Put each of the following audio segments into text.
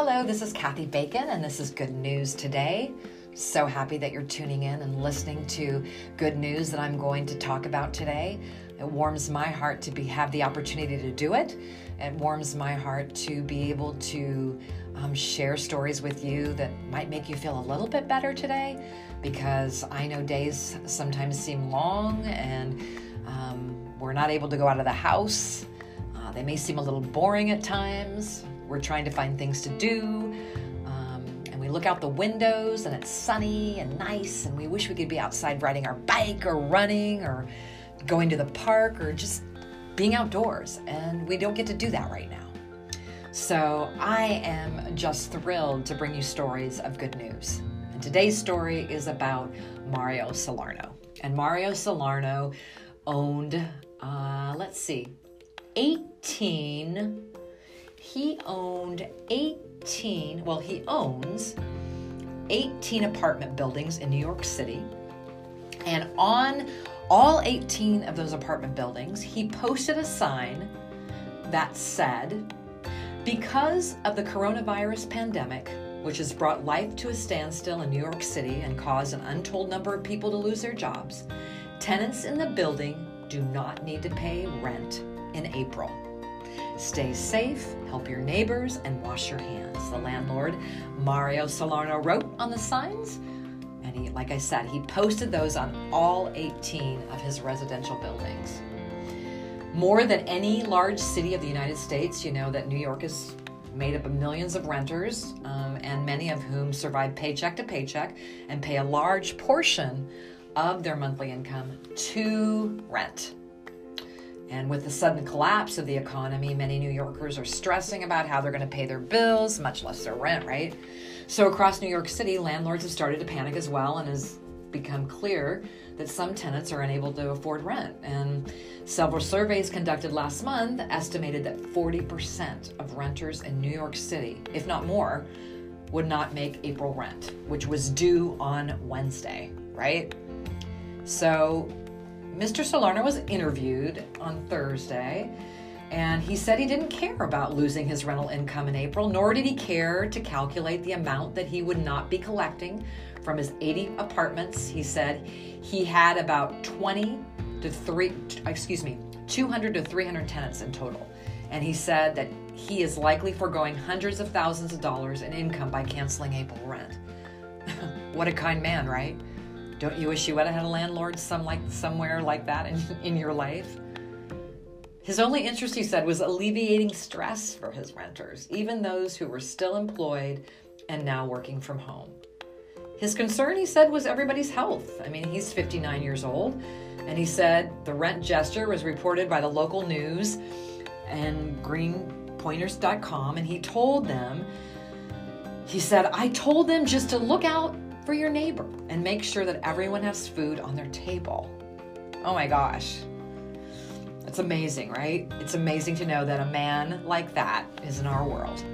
Hello, this is Kathy Bacon, and this is Good News Today. So happy that you're tuning in and listening to good news that I'm going to talk about today. It warms my heart to be have the opportunity to do it. It warms my heart to be able to um, share stories with you that might make you feel a little bit better today, because I know days sometimes seem long and um, we're not able to go out of the house. Uh, they may seem a little boring at times. We're trying to find things to do Um, and we look out the windows and it's sunny and nice, and we wish we could be outside riding our bike or running or going to the park or just being outdoors. And we don't get to do that right now. So I am just thrilled to bring you stories of good news. And today's story is about Mario Salerno. And Mario Salerno owned, uh, let's see, 18, he owned 18 18, well, he owns 18 apartment buildings in New York City. And on all 18 of those apartment buildings, he posted a sign that said, Because of the coronavirus pandemic, which has brought life to a standstill in New York City and caused an untold number of people to lose their jobs, tenants in the building do not need to pay rent in April. Stay safe, help your neighbors, and wash your hands. The landlord, Mario Salerno, wrote on the signs. And he, like I said, he posted those on all 18 of his residential buildings. More than any large city of the United States, you know that New York is made up of millions of renters, um, and many of whom survive paycheck to paycheck and pay a large portion of their monthly income to rent. And with the sudden collapse of the economy, many New Yorkers are stressing about how they're going to pay their bills, much less their rent, right? So across New York City, landlords have started to panic as well and has become clear that some tenants are unable to afford rent. And several surveys conducted last month estimated that 40% of renters in New York City, if not more, would not make April rent, which was due on Wednesday, right? So Mr. Salerno was interviewed on Thursday, and he said he didn't care about losing his rental income in April, nor did he care to calculate the amount that he would not be collecting from his 80 apartments. He said he had about 20 to 3 excuse me, 200 to 300 tenants in total. And he said that he is likely foregoing hundreds of thousands of dollars in income by canceling April rent. what a kind man, right? Don't you wish you would have had a landlord some like somewhere like that in, in your life? His only interest, he said, was alleviating stress for his renters, even those who were still employed and now working from home. His concern, he said, was everybody's health. I mean, he's 59 years old, and he said the rent gesture was reported by the local news and greenpointers.com, and he told them, he said, I told them just to look out for your neighbor and make sure that everyone has food on their table. Oh my gosh. It's amazing, right? It's amazing to know that a man like that is in our world.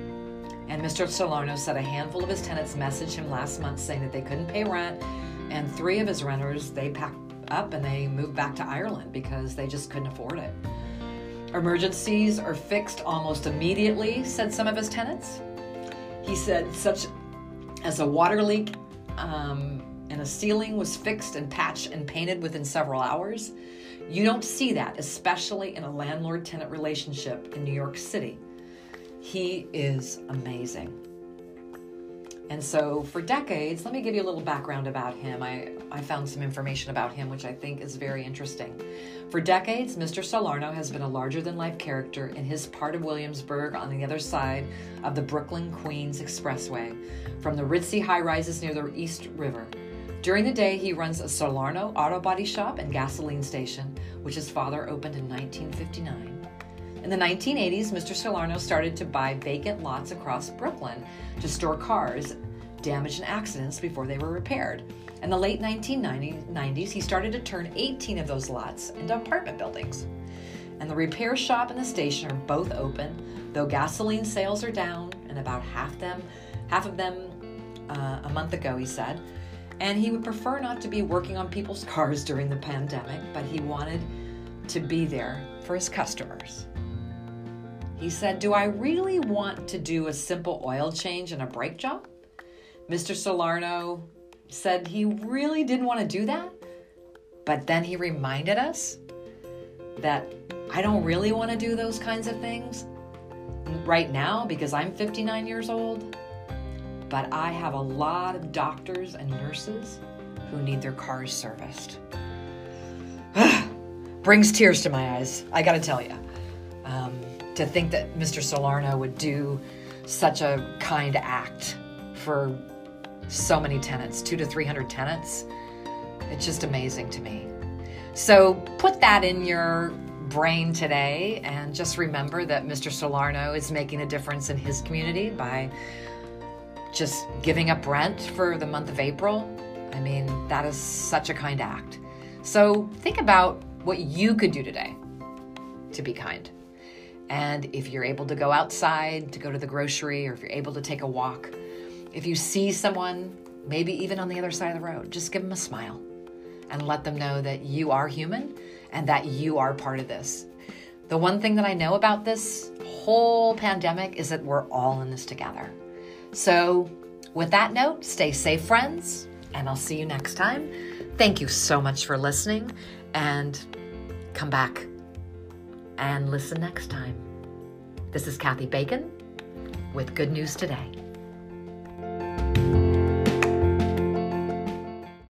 And Mr. Salerno said a handful of his tenants messaged him last month saying that they couldn't pay rent, and three of his renters they packed up and they moved back to Ireland because they just couldn't afford it. Emergencies are fixed almost immediately, said some of his tenants. He said such as a water leak um, and a ceiling was fixed and patched and painted within several hours. You don't see that, especially in a landlord tenant relationship in New York City. He is amazing. And so, for decades, let me give you a little background about him. I, I found some information about him, which I think is very interesting. For decades, Mr. Salerno has been a larger than life character in his part of Williamsburg on the other side of the Brooklyn Queens Expressway, from the ritzy high rises near the East River. During the day, he runs a Salerno auto body shop and gasoline station, which his father opened in 1959. In the 1980s, Mr. Salerno started to buy vacant lots across Brooklyn to store cars damaged in accidents before they were repaired. In the late 1990s, he started to turn 18 of those lots into apartment buildings. And the repair shop and the station are both open, though gasoline sales are down, and about half them, half of them uh, a month ago, he said. And he would prefer not to be working on people's cars during the pandemic, but he wanted to be there for his customers. He said, Do I really want to do a simple oil change and a brake job? Mr. Salerno said he really didn't want to do that. But then he reminded us that I don't really want to do those kinds of things right now because I'm 59 years old. But I have a lot of doctors and nurses who need their cars serviced. Brings tears to my eyes, I gotta tell you. Um, to think that Mr. Salerno would do such a kind act for so many tenants, two to 300 tenants. It's just amazing to me. So put that in your brain today and just remember that Mr. Salerno is making a difference in his community by just giving up rent for the month of April. I mean, that is such a kind act. So think about what you could do today to be kind. And if you're able to go outside, to go to the grocery, or if you're able to take a walk, if you see someone, maybe even on the other side of the road, just give them a smile and let them know that you are human and that you are part of this. The one thing that I know about this whole pandemic is that we're all in this together. So, with that note, stay safe, friends, and I'll see you next time. Thank you so much for listening, and come back and listen next time. This is Kathy Bacon with Good News Today.